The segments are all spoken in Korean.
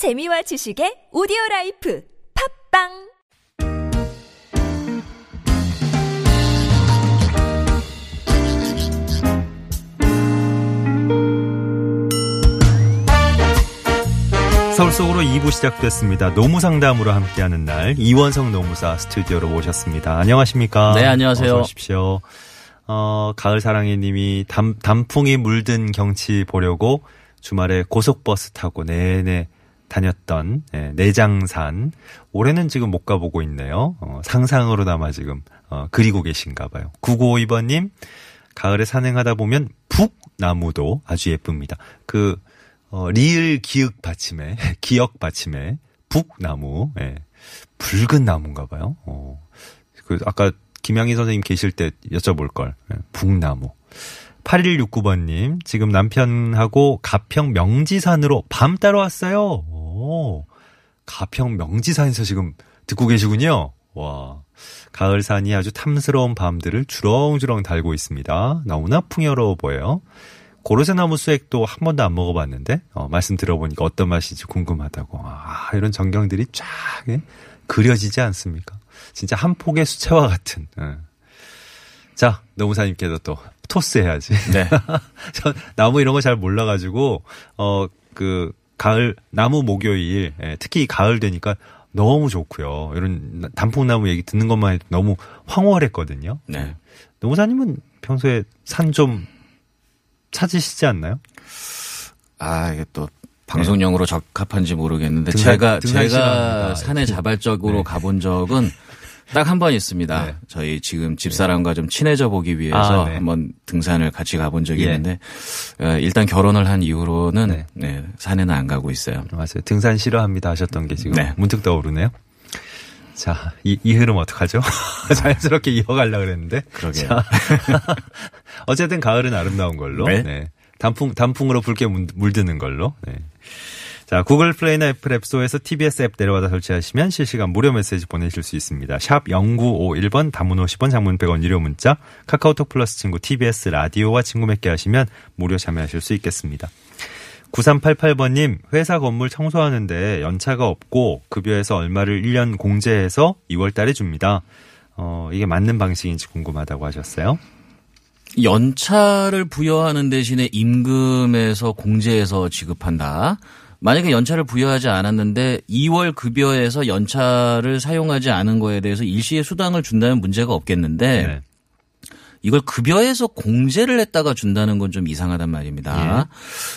재미와 지식의 오디오 life 팟빵 서울 속으로 2부 시작됐습니다. 노무상담으로 함께하는 날 이원석 노무사 스튜디오로 모셨습니다. 안녕하십니까? 네, 안녕하세요. 어서 오십시오. 어, 가을 사랑해 님이 단, 단풍이 물든 경치 보려고 주말에 고속버스 타고 내내 다녔던 예, 내장산 올해는 지금 못 가보고 있네요. 어, 상상으로나마 지금 어, 그리고 계신가 봐요. 9952번님 가을에 산행하다 보면 북나무도 아주 예쁩니다. 그 어, 리을 기역 받침에 기역 받침에 북나무 예, 붉은 나무인가 봐요. 어, 그 아까 김양희 선생님 계실 때 여쭤볼 걸 예, 북나무. 8169번님, 지금 남편하고 가평 명지산으로 밤 따러 왔어요. 오, 가평 명지산에서 지금 듣고 계시군요. 와, 가을산이 아주 탐스러운 밤들을 주렁주렁 달고 있습니다. 너무나 풍요로워 보여요. 고로쇠나무 수액도 한 번도 안 먹어봤는데, 어, 말씀 들어보니까 어떤 맛인지 궁금하다고. 아, 이런 전경들이 쫙, 예? 그려지지 않습니까? 진짜 한 폭의 수채화 같은. 예. 자, 노무사님께서 또 토스 해야지. 네. 저 나무 이런 거 잘 몰라가지고 어 그 가을 나무 목요일 예, 특히 가을 되니까 너무 좋고요. 이런 단풍나무 얘기 듣는 것만 해도 너무 황홀했거든요. 네. 노무사님은 평소에 산 좀 찾으시지 않나요? 아, 이게 또 방송용으로 적합한지 모르겠는데 등산- 제가 등산 제가. 산에 자발적으로 네. 가본 적은 딱 한 번 있습니다. 네. 저희 지금 집사람과 좀 친해져 보기 위해서 아, 네. 한번 등산을 같이 가본 적이 예. 있는데 어, 일단 결혼을 한 이후로는 네. 네, 산에는 안 가고 있어요. 맞아요. 등산 싫어합니다 하셨던 게 지금 네. 문득 떠오르네요. 자, 이, 이 흐름 어떡하죠? 자연스럽게 이어가려고 그랬는데. 그러게요. 자, 어쨌든 가을은 아름다운 걸로. 네. 단풍, 단풍으로 붉게 물- 물드는 걸로. 네. 자, 구글 플레이나 애플 앱스토어에서 TBS 앱 내려받아 설치하시면 실시간 무료 메시지 보내실 수 있습니다. 샵 0951번 단문 50원 장문 100원 유료 문자 카카오톡 플러스 친구 TBS 라디오와 친구 맺게 하시면 무료 참여하실 수 있겠습니다. 9388번님, 회사 건물 청소하는데 연차가 없고 급여에서 얼마를 1년 공제해서 2월 달에 줍니다. 어, 이게 맞는 방식인지 궁금하다고 하셨어요. 연차를 부여하는 대신에 임금에서 공제해서 지급한다. 만약에 연차를 부여하지 않았는데 2월 급여에서 연차를 사용하지 않은 거에 대해서 일시의 수당을 준다면 문제가 없겠는데 네. 이걸 급여에서 공제를 했다가 준다는 건 좀 이상하단 말입니다.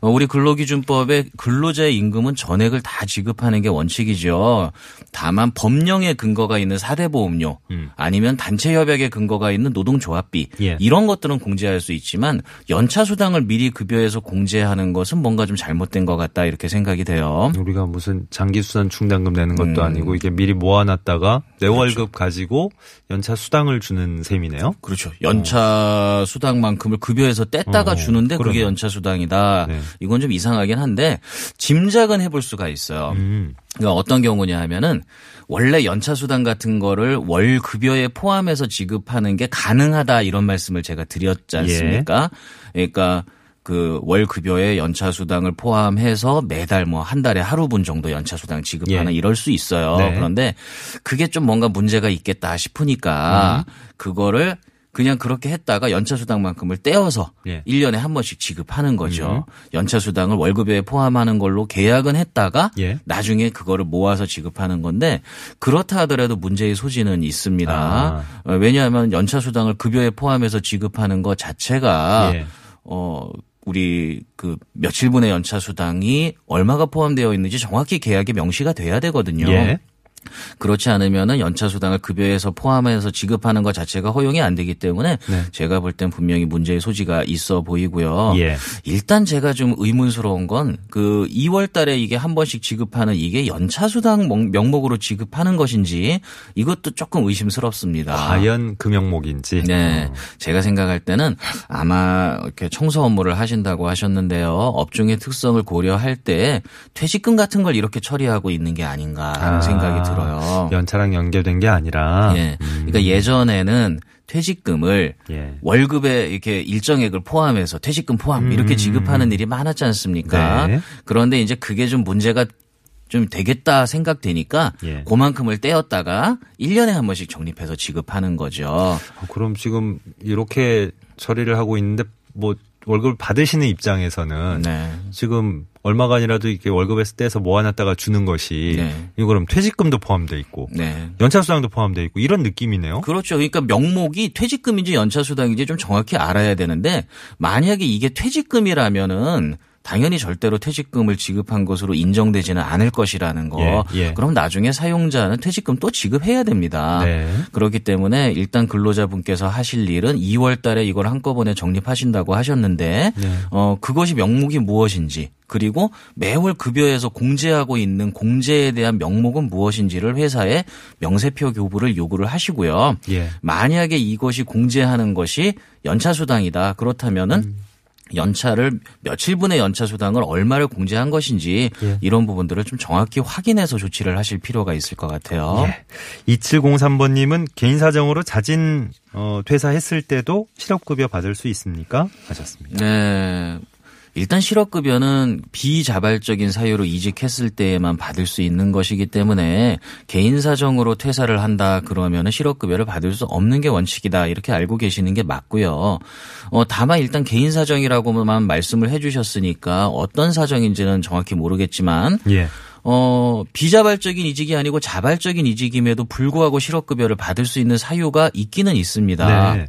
어, 우리 근로기준법에 근로자의 임금은 전액을 다 지급하는 게 원칙이죠. 다만 법령에 근거가 있는 사대보험료 음. 아니면 단체 협약에 근거가 있는 노동조합비 예. 이런 것들은 공제할 수 있지만 연차 수당을 미리 급여에서 공제하는 것은 뭔가 좀 잘못된 것 같다 이렇게 생각이 돼요. 우리가 무슨 장기수단 충당금 내는 것도 음. 아니고 이게 미리 모아놨다가 내 월급 가지고 연차 수당을 주는 셈이네요. 그렇죠. 연차 수당만큼을 급여에서 뗐다가 어, 주는데 그게 그러네. 연차 수당이다. 네. 이건 좀 이상하긴 한데 짐작은 해볼 수가 있어요. 음. 그러니까 어떤 경우냐 하면은 원래 연차 수당 같은 거를 월 급여에 포함해서 지급하는 게 가능하다 이런 말씀을 제가 드렸지 예. 않습니까? 그러니까 그월 급여에 연차 수당을 포함해서 매달 뭐 한 달에 하루분 정도 연차 수당 지급하는 예. 이럴 수 있어요. 네. 그런데 그게 좀 뭔가 문제가 있겠다 싶으니까 음. 그거를 그냥 그렇게 했다가 연차 수당만큼을 떼어서 예. 1년에 한 번씩 지급하는 거죠. 연차 수당을 월급에 포함하는 걸로 계약은 했다가 예. 나중에 그거를 모아서 지급하는 건데 그렇다 하더라도 문제의 소지는 있습니다. 아. 어, 왜냐하면 연차 수당을 급여에 포함해서 지급하는 것 자체가 예. 어 우리 그 며칠 분의 연차 수당이 얼마가 포함되어 있는지 정확히 계약에 명시가 돼야 되거든요. 예. 그렇지 않으면은 연차 수당을 급여에서 포함해서 지급하는 것 자체가 허용이 안 되기 때문에 네. 제가 볼 땐 분명히 문제의 소지가 있어 보이고요. 예. 일단 제가 좀 의문스러운 건 그 2월 달에 이게 한 번씩 지급하는 이게 연차 수당 명- 명목으로 지급하는 것인지 이것도 조금 의심스럽습니다. 과연 그 명목인지. 네. 어. 제가 생각할 때는 아마 이렇게 청소 업무를 하신다고 하셨는데요. 업종의 특성을 고려할 때 퇴직금 같은 걸 이렇게 처리하고 있는 게 아닌가 하는 아, 생각이 들어요. 연차랑 연결된 게 아니라. 예. 음. 그러니까 예전에는 퇴직금을 예. 월급에 이렇게 일정액을 포함해서 퇴직금 포함 이렇게 음. 지급하는 일이 많았지 않습니까? 네. 그런데 이제 그게 좀 문제가 좀 되겠다 생각되니까 예. 그만큼을 떼었다가 1년에 한 번씩 적립해서 지급하는 거죠. 어, 그럼 지금 이렇게 처리를 하고 있는데 뭐 월급을 받으시는 입장에서는 네. 지금 얼마간이라도 이렇게 월급에서 떼서 모아놨다가 주는 것이 네. 이거 그럼 퇴직금도 포함돼 있고 네. 연차수당도 포함돼 있고 이런 느낌이네요. 그렇죠. 그러니까 명목이 퇴직금인지 연차수당인지 좀 정확히 알아야 되는데 만약에 이게 퇴직금이라면은 당연히 절대로 퇴직금을 지급한 것으로 인정되지는 않을 것이라는 거. 예, 예. 그럼 나중에 사용자는 퇴직금 또 지급해야 됩니다. 네. 그렇기 때문에 일단 근로자분께서 하실 일은 2월 달에 이걸 한꺼번에 적립하신다고 하셨는데 네. 어 그것이 명목이 무엇인지 그리고 매월 급여에서 공제하고 있는 공제에 대한 명목은 무엇인지를 회사에 명세표 교부를 요구를 하시고요. 예. 만약에 이것이 공제하는 것이 연차 수당이다. 그렇다면은 음. 연차를 며칠 분의 연차 수당을 얼마를 공제한 것인지 예. 이런 부분들을 좀 정확히 확인해서 조치를 하실 필요가 있을 것 같아요. 예. 2703번님은 개인 사정으로 자진 어, 퇴사했을 때도 실업급여 받을 수 있습니까? 하셨습니다. 네. 일단 실업급여는 비자발적인 사유로 이직했을 때에만 받을 수 있는 것이기 때문에 개인 사정으로 퇴사를 한다 그러면은 실업급여를 받을 수 없는 게 원칙이다 이렇게 알고 계시는 게 맞고요. 어 다만 일단 개인 사정이라고만 말씀을 해주셨으니까 어떤 사정인지는 정확히 모르겠지만 예. 어, 비자발적인 이직이 아니고 자발적인 이직임에도 불구하고 실업급여를 받을 수 있는 사유가 있기는 있습니다. 네.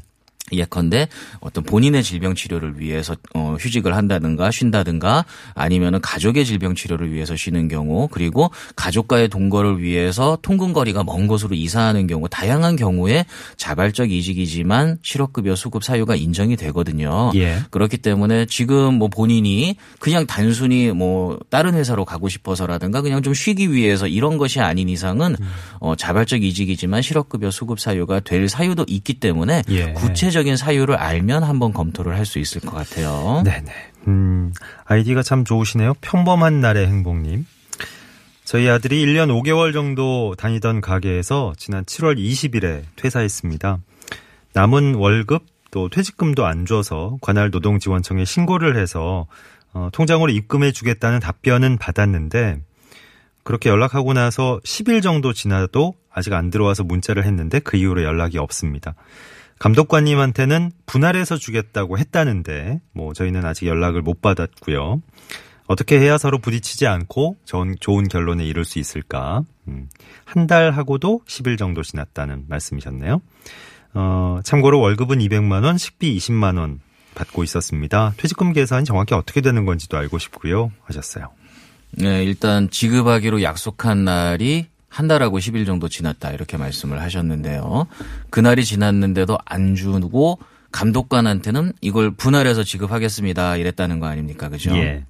예컨대 어떤 본인의 질병 치료를 위해서 어 휴직을 한다든가 쉰다든가 아니면은 가족의 질병 치료를 위해서 쉬는 경우 그리고 가족과의 동거를 위해서 통근 거리가 먼 곳으로 이사하는 경우 다양한 경우에 자발적 이직이지만 실업급여 수급 사유가 인정이 되거든요. 예. 그렇기 때문에 지금 뭐 본인이 그냥 단순히 뭐 다른 회사로 가고 싶어서라든가 그냥 좀 쉬기 위해서 이런 것이 아닌 이상은 어 자발적 이직이지만 실업급여 수급 사유가 될 사유도 있기 때문에 예. 구체적 인 사유를 알면 한번 검토를 할 수 있을 것 같아요. 네네. 음, 아이디가 참 좋으시네요. 평범한 날의 행복님. 저희 아들이 1년 5개월 정도 다니던 가게에서 지난 7월 20일에 퇴사했습니다. 남은 월급 또 퇴직금도 안 줘서 관할 노동지원청에 신고를 해서 어, 통장으로 입금해 주겠다는 답변은 받았는데 그렇게 연락하고 나서 10일 정도 지나도 아직 안 들어와서 문자를 했는데 그 이후로 연락이 없습니다. 감독관님한테는 분할해서 주겠다고 했다는데 뭐 저희는 아직 연락을 못 받았고요. 어떻게 해야 서로 부딪히지 않고 좋은, 결론에 이를 수 있을까? 음, 한 달 하고도 10일 정도 지났다는 말씀이셨네요. 어, 참고로 월급은 200만 원, 식비 20만 원 받고 있었습니다. 퇴직금 계산이 정확히 어떻게 되는 건지도 알고 싶고요. 하셨어요. 네, 일단 지급하기로 약속한 날이 한 달하고 10일 정도 지났다 이렇게 말씀을 하셨는데요. 그날이 지났는데도 안 주고 감독관한테는 이걸 분할해서 지급하겠습니다 이랬다는 거 아닙니까? 그죠? 예.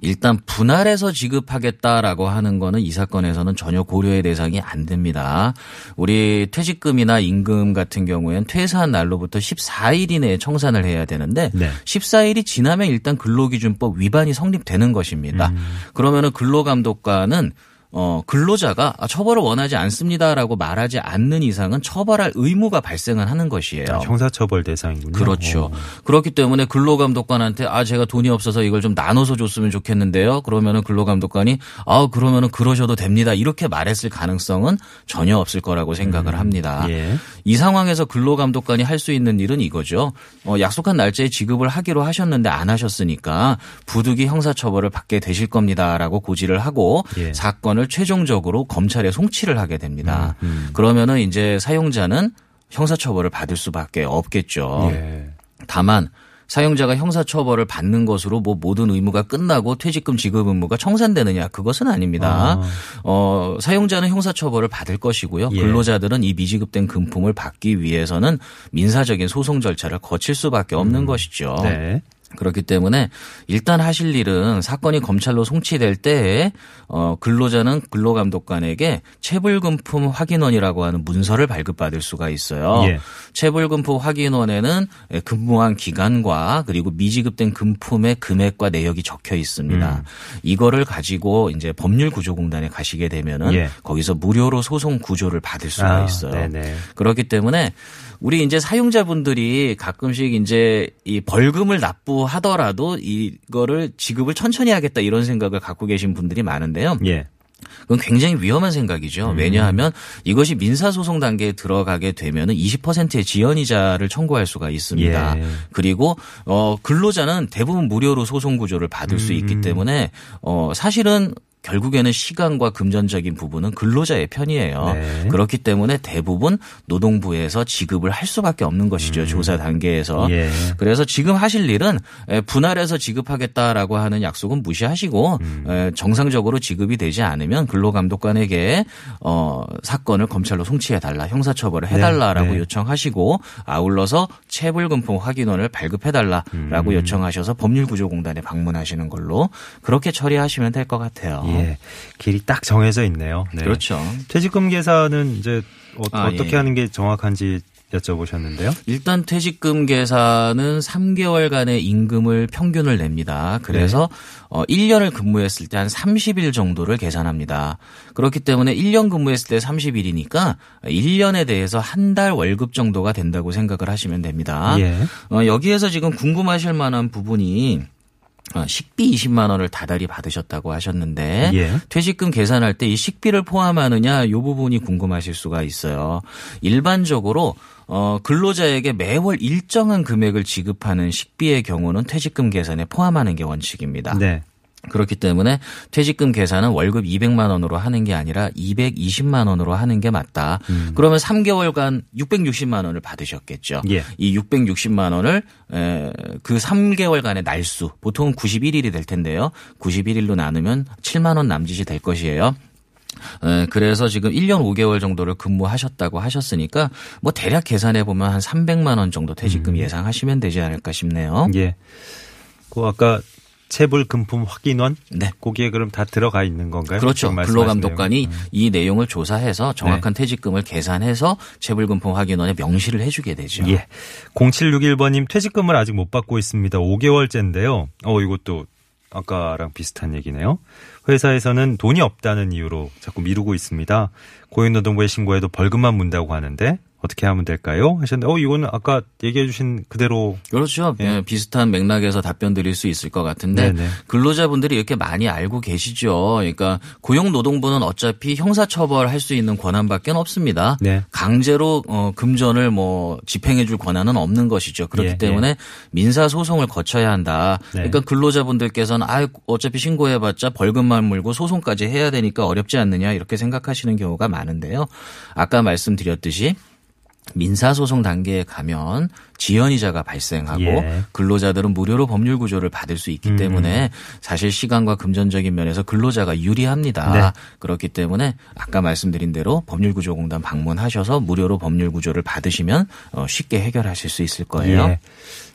일단 분할해서 지급하겠다라고 하는 거는 이 사건에서는 전혀 고려의 대상이 안 됩니다. 우리 퇴직금이나 임금 같은 경우에는 퇴사한 날로부터 14일 이내에 청산을 해야 되는데 네. 14일이 지나면 일단 근로기준법 위반이 성립되는 것입니다. 그러면은 근로감독관은 어, 근로자가 아, 처벌을 원하지 않습니다라고 말하지 않는 이상은 처벌할 의무가 발생은 하는 것이에요. 아, 형사처벌 대상이군요. 그렇죠. 어. 그렇기 때문에 근로감독관한테 아 제가 돈이 없어서 이걸 좀 나눠서 줬으면 좋겠는데요. 그러면은 근로감독관이 아 그러면은 그러셔도 됩니다. 이렇게 말했을 가능성은 전혀 없을 거라고 생각을 합니다. 예. 이 상황에서 근로감독관이 할 수 있는 일은 이거죠. 어, 약속한 날짜에 지급을 하기로 하셨는데 안 하셨으니까 부득이 형사처벌을 받게 되실 겁니다라고 고지를 하고 예. 사건을 최종적으로 검찰에 송치를 하게 됩니다. 음. 그러면은 이제 사용자는 형사처벌을 받을 수밖에 없겠죠. 예. 다만 사용자가 형사처벌을 받는 것으로 뭐 모든 의무가 끝나고 퇴직금 지급 의무가 청산되느냐 그것은 아닙니다. 아. 어, 사용자는 형사처벌을 받을 것이고요. 예. 근로자들은 이 미지급된 금품을 받기 위해서는 민사적인 소송 절차를 거칠 수밖에 없는 것이죠. 네. 그렇기 때문에 일단 하실 일은 사건이 검찰로 송치될 때에 어 근로자는 근로감독관에게 체불금품 확인원이라고 하는 문서를 발급받을 수가 있어요. 예. 체불금품 확인원에는 근무한 기간과 그리고 미지급된 금품의 금액과 내역이 적혀 있습니다. 음. 이거를 가지고 이제 법률구조공단에 가시게 되면은 예. 거기서 무료로 소송 구조를 받을 수가 아, 있어요. 네네. 그렇기 때문에 우리 이제 사용자분들이 가끔씩 이제 이 벌금을 납부하더라도 이거를 지급을 천천히 하겠다 이런 생각을 갖고 계신 분들이 많은데요. 예. 그건 굉장히 위험한 생각이죠. 음. 왜냐하면 이것이 민사소송 단계에 들어가게 되면은 20%의 지연이자를 청구할 수가 있습니다. 예. 그리고 어 근로자는 대부분 무료로 소송 구조를 받을 수 음. 있기 때문에 어 사실은 결국에는 시간과 금전적인 부분은 근로자의 편이에요. 네. 그렇기 때문에 대부분 노동부에서 지급을 할 수밖에 없는 것이죠. 조사 단계에서. 음. 예. 그래서 지금 하실 일은 에, 분할해서 지급하겠다라고 하는 약속은 무시하시고 음. 에, 정상적으로 지급이 되지 않으면 근로감독관에게 어, 사건을 검찰로 송치해 달라, 형사처벌을 해달라라고 네, 네. 요청하시고 아울러서 체불금품 확인원을 발급해 달라라고 음. 요청하셔서 법률구조공단에 방문하시는 걸로 그렇게 처리하시면 될 것 같아요. 예. 길이 딱 정해져 있네요. 네. 그렇죠. 퇴직금 계산은 이제 어, 아, 떻게 예. 하는 게 정확한지 여쭤보셨는데요. 일단 퇴직금 계산은 3개월간의 임금을 평균을 냅니다. 그래서 어 1년을 근무했을 때 한 30일 정도를 계산합니다. 그렇기 때문에 1년 근무했을 때 30일이니까 1년에 대해서 한 달 월급 정도가 된다고 생각을 하시면 됩니다. 예. 어 여기에서 지금 궁금하실 만한 부분이 어, 식비 20만 원을 다달이 받으셨다고 하셨는데 예. 퇴직금 계산할 때 이 식비를 포함하느냐 이 부분이 궁금하실 수가 있어요. 일반적으로 어, 근로자에게 매월 일정한 금액을 지급하는 식비의 경우는 퇴직금 계산에 포함하는 게 원칙입니다. 네. 그렇기 때문에 퇴직금 계산은 월급 200만 원으로 하는 게 아니라 220만 원으로 하는 게 맞다. 그러면 3개월간 660만 원을 받으셨겠죠. 예. 이 660만 원을 에, 그 3개월간의 날수 보통은 91일이 될 텐데요. 91일로 나누면 7만 원 남짓이 될 것이에요. 에, 그래서 지금 1년 5개월 정도를 근무하셨다고 하셨으니까 뭐 대략 계산해 보면 한 300만 원 정도 퇴직금 예상하시면 되지 않을까 싶네요. 예. 그 아까 체불 금품 확인원 네. 거기에 그럼 다 들어가 있는 건가요? 그렇죠. 근로감독관이 내용? 음. 이 내용을 조사해서 정확한 퇴직금을 계산해서 체불 금품 확인원에 명시를 해주게 되죠. 예. 0761번님 퇴직금을 아직 못 받고 있습니다. 5개월째인데요. 어, 이것도 아까랑 비슷한 얘기네요. 회사에서는 돈이 없다는 이유로 자꾸 미루고 있습니다. 고용노동부에 신고해도 벌금만 문다고 하는데 어떻게 하면 될까요? 하셨는데, 어, 이거는 아까 얘기해 주신 그대로. 그렇죠. 예. 예, 비슷한 맥락에서 답변 드릴 수 있을 것 같은데 네네. 근로자분들이 이렇게 많이 알고 계시죠. 그러니까 고용노동부는 어차피 형사처벌할 수 있는 권한밖에 없습니다. 네. 강제로 어, 금전을 뭐 집행해 줄 권한은 없는 것이죠. 그렇기 예, 때문에 민사 소송을 거쳐야 한다. 네. 그러니까 근로자분들께서는 아 어차피 신고해봤자 벌금만 물고 소송까지 해야 되니까 어렵지 않느냐 이렇게 생각하시는 경우가 많은데요. 아까 말씀드렸듯이 민사소송 단계에 가면 지연이자가 발생하고 예. 근로자들은 무료로 법률 구조를 받을 수 있기 음. 때문에 사실 시간과 금전적인 면에서 근로자가 유리합니다. 네. 그렇기 때문에 아까 말씀드린 대로 법률구조공단 방문하셔서 무료로 법률 구조를 받으시면 어, 쉽게 해결하실 수 있을 거예요. 예.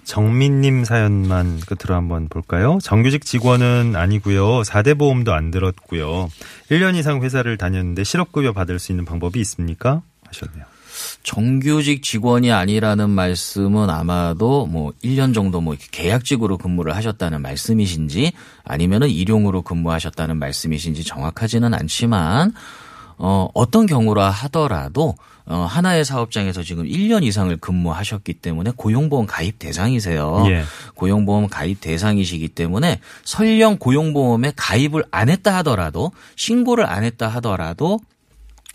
정민님 사연만 끝으로 한번 볼까요? 정규직 직원은 아니고요. 4대 보험도 안 들었고요. 1년 이상 회사를 다녔는데 실업급여 받을 수 있는 방법이 있습니까? 하셨네요. 정규직 직원이 아니라는 말씀은 아마도 뭐 1년 정도 뭐 이렇게 계약직으로 근무를 하셨다는 말씀이신지 아니면은 일용으로 근무하셨다는 말씀이신지 정확하지는 않지만 어 어떤 경우라 하더라도 어 하나의 사업장에서 지금 1년 이상을 근무하셨기 때문에 고용보험 가입 대상이세요. 예. 고용보험 가입 대상이시기 때문에 설령 고용보험에 가입을 안 했다 하더라도 신고를 안 했다 하더라도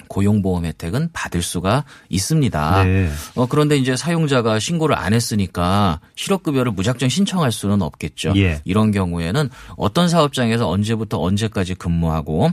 고용보험 혜택은 받을 수가 있습니다. 네. 어, 그런데 이제 사용자가 신고를 안 했으니까 실업급여를 무작정 신청할 수는 없겠죠. 예. 이런 경우에는 어떤 사업장에서 언제부터 언제까지 근무하고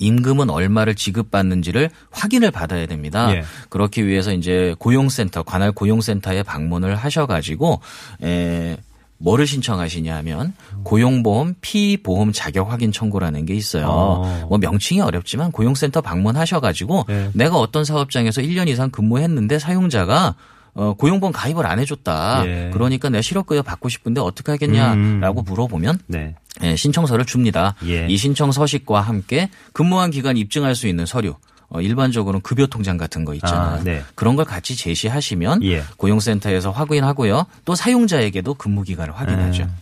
임금은 얼마를 지급받는지를 확인을 받아야 됩니다. 예. 그렇기 위해서 이제 고용센터, 관할 고용센터에 방문을 하셔가지고, 에, 뭐를 신청하시냐 하면 고용보험 피보험 자격 확인 청구라는 게 있어요. 어. 뭐 명칭이 어렵지만 고용센터 방문하셔 가지고 네. 내가 어떤 사업장에서 1년 이상 근무했는데 사용자가 어, 고용보험 가입을 안 해줬다. 예. 그러니까 내가 실업급여 받고 싶은데 어떻게 하겠냐라고 음. 물어보면 네. 예, 신청서를 줍니다. 예. 이 신청 서식과 함께 근무한 기간 입증할 수 있는 서류. 어, 일반적으로는 급여 통장 같은 거 있잖아요. 아, 네. 그런 걸 같이 제시하시면 예. 고용센터에서 확인하고요. 또 사용자에게도 근무 기간을 확인하죠. 음.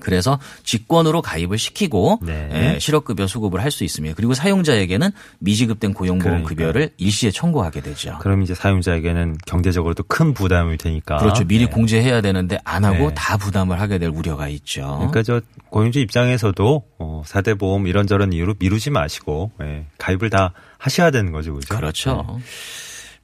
그래서 직권으로 가입을 시키고 네. 예, 실업급여 수급을 할 수 있습니다. 그리고 사용자에게는 미지급된 고용보험급여를 일시에 청구하게 되죠. 그럼 이제 사용자에게는 경제적으로도 큰 부담이 되니까. 그렇죠. 미리 네. 공제해야 되는데 안 하고 네. 다 부담을 하게 될 우려가 있죠. 그러니까 저 고용주 입장에서도 어, 4대 보험 이런저런 이유로 미루지 마시고 예, 가입을 다 하셔야 되는 거죠, 그죠? 그렇죠. 네.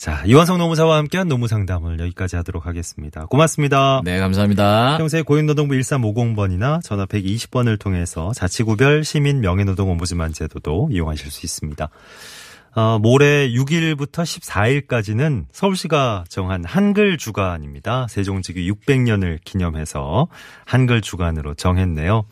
자, 이원성 노무사와 함께한 노무 상담을 여기까지 하도록 하겠습니다. 고맙습니다. 네, 감사합니다. 평소에 고용노동부 1350번이나 전화 120번을 통해서 자치구별 시민 명예노동 옴부즈만 제도도 이용하실 수 있습니다. 어, 모레 6일부터 14일까지는 서울시가 정한 한글 주간입니다. 세종직위 600년을 기념해서 한글 주간으로 정했네요.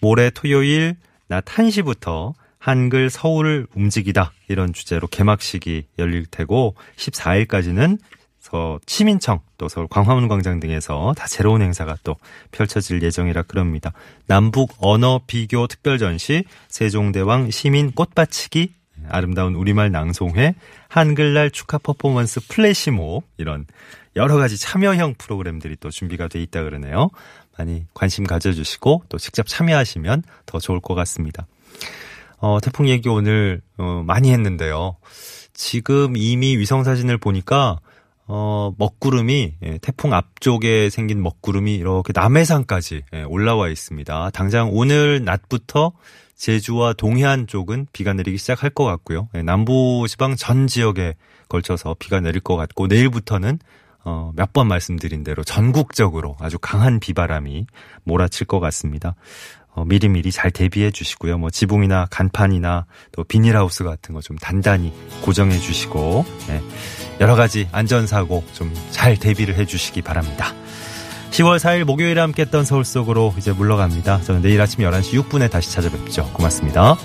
모레 토요일 낮 1시부터 한글 서울을 움직이다 이런 주제로 개막식이 열릴 테고 14일까지는 서 시민청 또 서울 광화문 광장 등에서 다 새로운 행사가 또 펼쳐질 예정이라 그럽니다. 남북 언어 비교 특별 전시, 세종대왕 시민 꽃받치기, 아름다운 우리말 낭송회, 한글날 축하 퍼포먼스 플래시몹 이런 여러 가지 참여형 프로그램들이 또 준비가 돼 있다 그러네요. 많이 관심 가져주시고 또 직접 참여하시면 더 좋을 것 같습니다. 어, 태풍 얘기 오늘 어, 많이 했는데요. 지금 이미 위성 사진을 보니까 어, 먹구름이 예, 태풍 앞쪽에 생긴 먹구름이 이렇게 남해상까지 예, 올라와 있습니다. 당장 오늘 낮부터 제주와 동해안 쪽은 비가 내리기 시작할 것 같고요. 예, 남부 지방 전 지역에 걸쳐서 비가 내릴 것 같고 내일부터는 어, 몇 번 말씀드린 대로 전국적으로 아주 강한 비바람이 몰아칠 것 같습니다. 어, 미리미리 잘 대비해 주시고요. 뭐 지붕이나 간판이나 또 비닐하우스 같은 거 좀 단단히 고정해 주시고 예, 여러 가지 안전사고 좀 잘 대비를 해 주시기 바랍니다. 10월 4일 목요일에 함께 했던 서울 속으로 이제 물러갑니다. 저는 내일 아침 11시 6분에 다시 찾아뵙죠. 고맙습니다.